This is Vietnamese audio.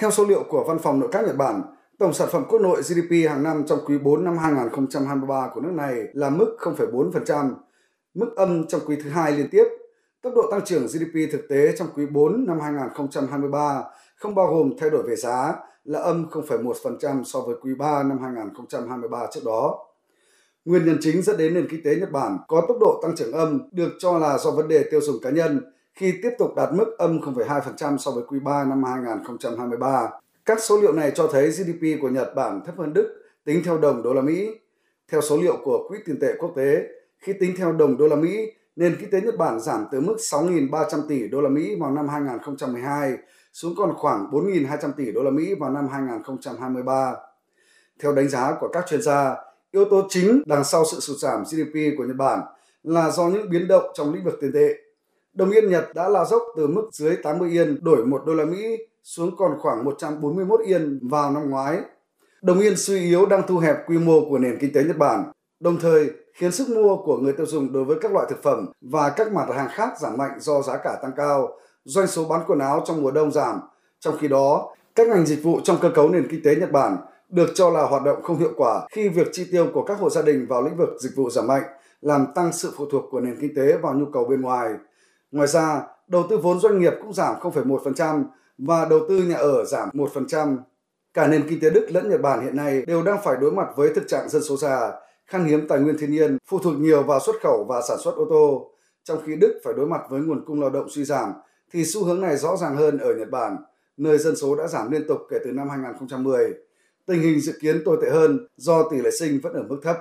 Theo số liệu của Văn phòng Nội các Nhật Bản, tổng sản phẩm quốc nội GDP hàng năm trong quý 4 năm 2023 của nước này là mức 0,4%, mức âm trong quý thứ hai liên tiếp. Tốc độ tăng trưởng GDP thực tế trong quý 4 năm 2023 không bao gồm thay đổi về giá là âm 0,1% so với quý 3 năm 2023 trước đó. Nguyên nhân chính dẫn đến nền kinh tế Nhật Bản có tốc độ tăng trưởng âm được cho là do vấn đề tiêu dùng cá nhân khi tiếp tục đạt mức âm 0,2% so với quý 3 năm 2023. Các số liệu này cho thấy GDP của Nhật Bản thấp hơn Đức tính theo đồng đô la Mỹ. Theo số liệu của Quỹ tiền tệ quốc tế, khi tính theo đồng đô la Mỹ, nền kinh tế Nhật Bản giảm từ mức 6.300 tỷ đô la Mỹ vào năm 2012 xuống còn khoảng 4.200 tỷ đô la Mỹ vào năm 2023. Theo đánh giá của các chuyên gia, yếu tố chính đằng sau sự sụt giảm GDP của Nhật Bản là do những biến động trong lĩnh vực tiền tệ. Đồng yên Nhật đã lao dốc từ mức dưới 80 yên đổi 1 đô la Mỹ xuống còn khoảng 141 yên vào năm ngoái. Đồng yên suy yếu đang thu hẹp quy mô của nền kinh tế Nhật Bản, đồng thời khiến sức mua của người tiêu dùng đối với các loại thực phẩm và các mặt hàng khác giảm mạnh do giá cả tăng cao, doanh số bán quần áo trong mùa đông giảm. Trong khi đó, các ngành dịch vụ trong cơ cấu nền kinh tế Nhật Bản được cho là hoạt động không hiệu quả khi việc chi tiêu của các hộ gia đình vào lĩnh vực dịch vụ giảm mạnh, làm tăng sự phụ thuộc của nền kinh tế vào nhu cầu bên ngoài. Ngoài ra, đầu tư vốn doanh nghiệp cũng giảm 0,1% và đầu tư nhà ở giảm 1%. Cả nền kinh tế Đức lẫn Nhật Bản hiện nay đều đang phải đối mặt với thực trạng dân số già, khan hiếm tài nguyên thiên nhiên, phụ thuộc nhiều vào xuất khẩu và sản xuất ô tô. Trong khi Đức phải đối mặt với nguồn cung lao động suy giảm, thì xu hướng này rõ ràng hơn ở Nhật Bản, nơi dân số đã giảm liên tục kể từ năm 2010. Tình hình dự kiến tồi tệ hơn do tỷ lệ sinh vẫn ở mức thấp.